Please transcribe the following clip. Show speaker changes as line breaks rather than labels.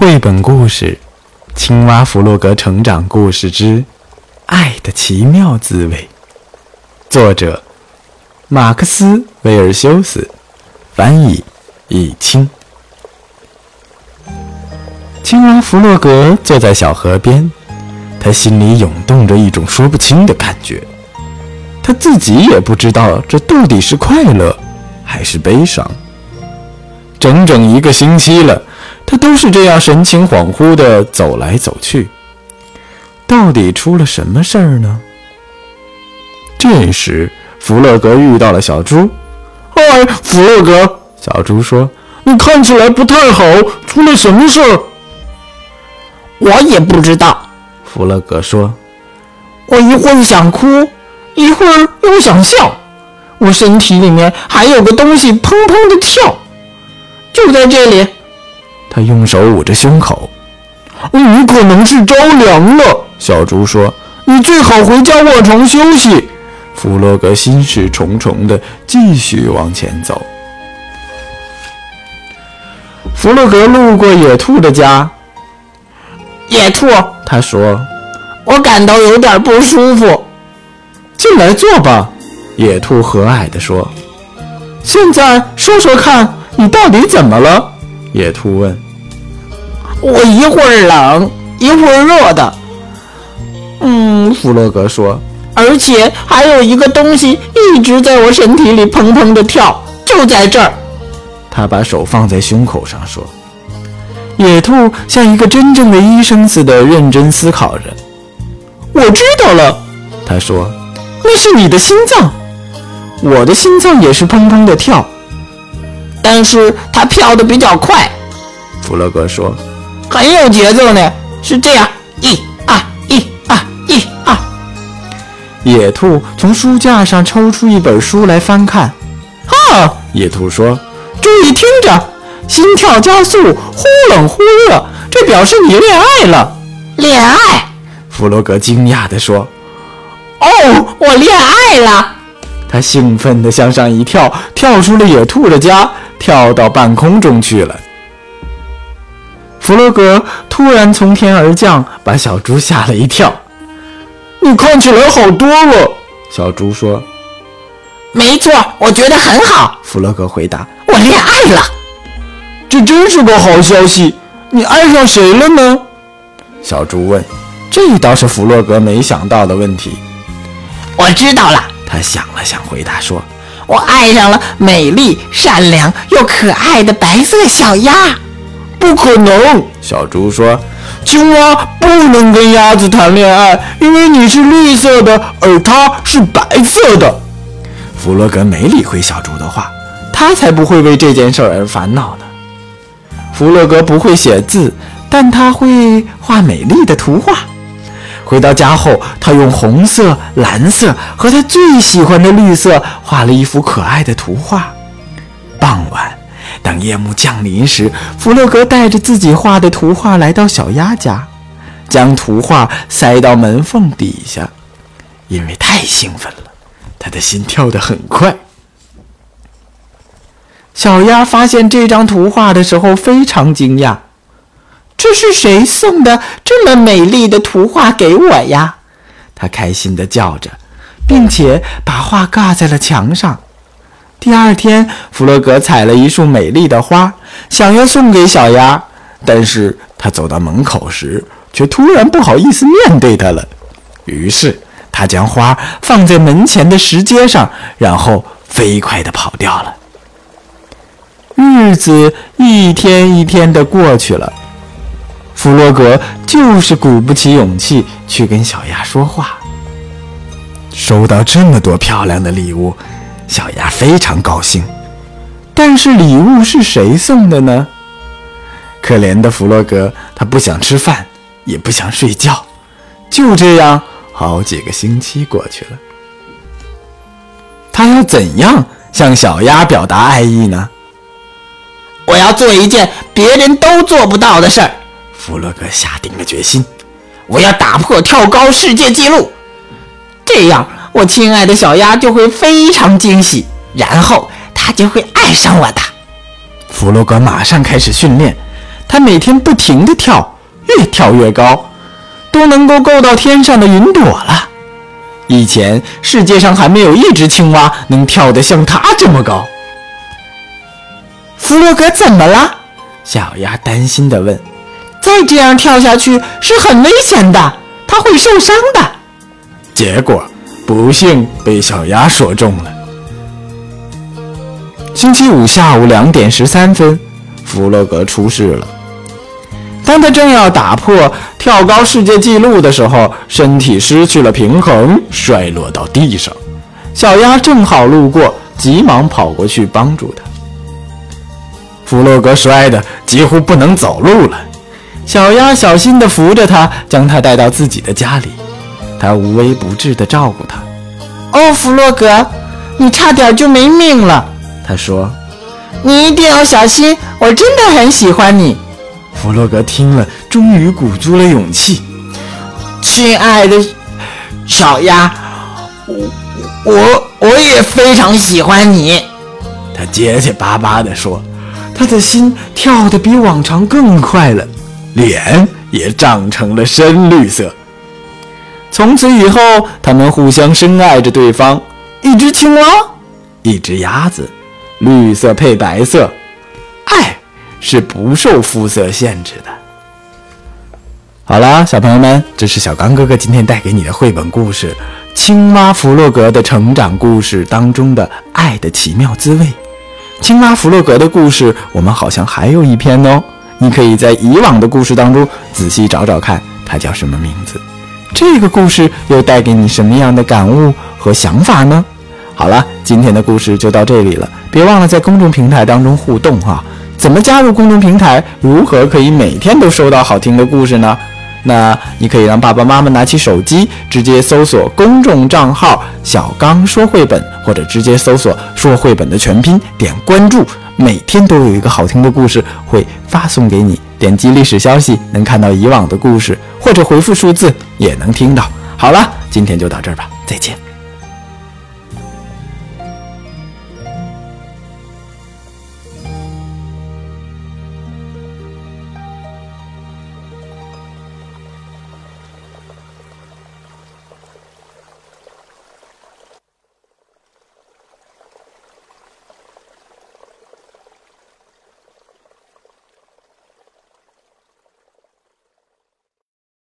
绘本故事《青蛙弗洛格成长故事之爱的奇妙滋味》，作者马克思·威尔修斯，翻译易清。青蛙弗洛格坐在小河边，他心里涌动着一种说不清的感觉，他自己也不知道这到底是快乐还是悲伤。整整一个星期了。他都是这样神情恍惚地走来走去，到底出了什么事儿呢？这时，弗洛格遇到了小猪。
“嗨，弗洛格！”
小猪说，“
你看起来不太好，出了什么事儿？”“
我也不知道。”
弗洛格说，“
我一会儿想哭，一会儿又想笑，我身体里面还有个东西砰砰地跳，就在这里。”
他用手捂着胸口，
你可能是着凉了。小猪说：“你最好回家卧床休息。”
弗洛格心事重重地继续往前走。弗洛格路过野兔的家，
野兔，
他说：“
我感到有点不舒服，
进来坐吧。”野兔和蔼地说：“现在说说看，你到底怎么了？”野兔问：“
我一会儿冷，一会儿热的。”
嗯，弗洛格说：“
而且还有一个东西一直在我身体里砰砰的跳，就在这儿。”
他把手放在胸口上说：“野兔像一个真正的医生似的认真思考着。”
我知道了，
他说：“那是你的心脏，我的心脏也是砰砰的跳。”
但是它跳得比较快，
弗洛格说：“
很有节奏呢，是这样，一啊一啊一啊。”
野兔从书架上抽出一本书来翻看。
哈，
野兔说：“
注意听着，心跳加速，忽冷忽热，这表示你恋爱了。”恋爱？
弗洛格惊讶地说：“
哦，我恋爱了！”
他兴奋地向上一跳，跳出了野兔的家。跳到半空中去了。弗洛格突然从天而降，把小猪吓了一跳。
你看起来好多了，
小猪说。
没错，我觉得很好。
弗洛格回答。
我恋爱了，
这真是个好消息。你爱上谁了呢？
小猪问。这倒是弗洛格没想到的问题。
我知道了，
他想了想，回答说。
我爱上了美丽、善良又可爱的白色小鸭。
不可能，
小猪说：“
青蛙不能跟鸭子谈恋爱，因为你是绿色的，而它是白色的。”
弗洛格没理会小猪的话，他才不会为这件事而烦恼呢。弗洛格不会写字，但他会画美丽的图画。回到家后，他用红色、蓝色和他最喜欢的绿色画了一幅可爱的图画。傍晚，当夜幕降临时，弗洛格带着自己画的图画来到小鸭家，将图画塞到门缝底下。因为太兴奋了，他的心跳得很快。小鸭发现这张图画的时候非常惊讶。
这是谁送的这么美丽的图画给我呀？
他开心地叫着，并且把画挂在了墙上。第二天，弗洛格采了一束美丽的花，想要送给小鸭，但是他走到门口时，却突然不好意思面对它了。于是，他将花放在门前的石阶上，然后飞快地跑掉了。日子一天一天地过去了。弗洛格就是鼓不起勇气去跟小鸭说话。收到这么多漂亮的礼物，小鸭非常高兴。但是礼物是谁送的呢？可怜的弗洛格，他不想吃饭，也不想睡觉。就这样，好几个星期过去了。他要怎样向小鸭表达爱意呢？
我要做一件别人都做不到的事儿。
弗洛格下定了决心，
我要打破跳高世界纪录，这样我亲爱的小鸭就会非常惊喜，然后它就会爱上我的。
弗洛格马上开始训练，他每天不停地跳，越跳越高，都能够够到天上的云朵了。以前世界上还没有一只青蛙能跳得像他这么高。
弗洛格怎么了？
小鸭担心地问。
再这样跳下去是很危险的，他会受伤的。
结果不幸被小鸭说中了。星期五下午两点十三分，弗洛格出事了。当他正要打破跳高世界纪录的时候，身体失去了平衡，摔落到地上。小鸭正好路过，急忙跑过去帮助他。弗洛格摔得几乎不能走路了。小鸭小心地扶着它，将它带到自己的家里。他无微不至地照顾它。
哦，弗洛格，你差点就没命了。
他说：“
你一定要小心，我真的很喜欢你。”
弗洛格听了，终于鼓足了勇气。
亲爱的，小鸭，我我我也非常喜欢你。
他结结巴巴地说，他的心跳得比往常更快了，脸也涨成了深绿色。从此以后，他们互相深爱着对方。一只青蛙，一只鸭子。绿色配白色，爱是不受肤色限制的。好了，小朋友们，这是小刚哥哥今天带给你的绘本故事《青蛙弗洛格的成长故事》当中的爱的奇妙滋味。青蛙弗洛格的故事，我们好像还有一篇哦。你可以在以往的故事当中仔细找找看，它叫什么名字？这个故事又带给你什么样的感悟和想法呢？好了，今天的故事就到这里了。别忘了在公众平台当中互动哈。怎么加入公众平台？如何可以每天都收到好听的故事呢？那你可以让爸爸妈妈拿起手机，直接搜索公众账号“小刚说绘本”，或者直接搜索“说绘本”的全拼，点关注，每天都有一个好听的故事会发送给你。点击历史消息能看到以往的故事，或者回复数字也能听到。好了，今天就到这儿吧，再见。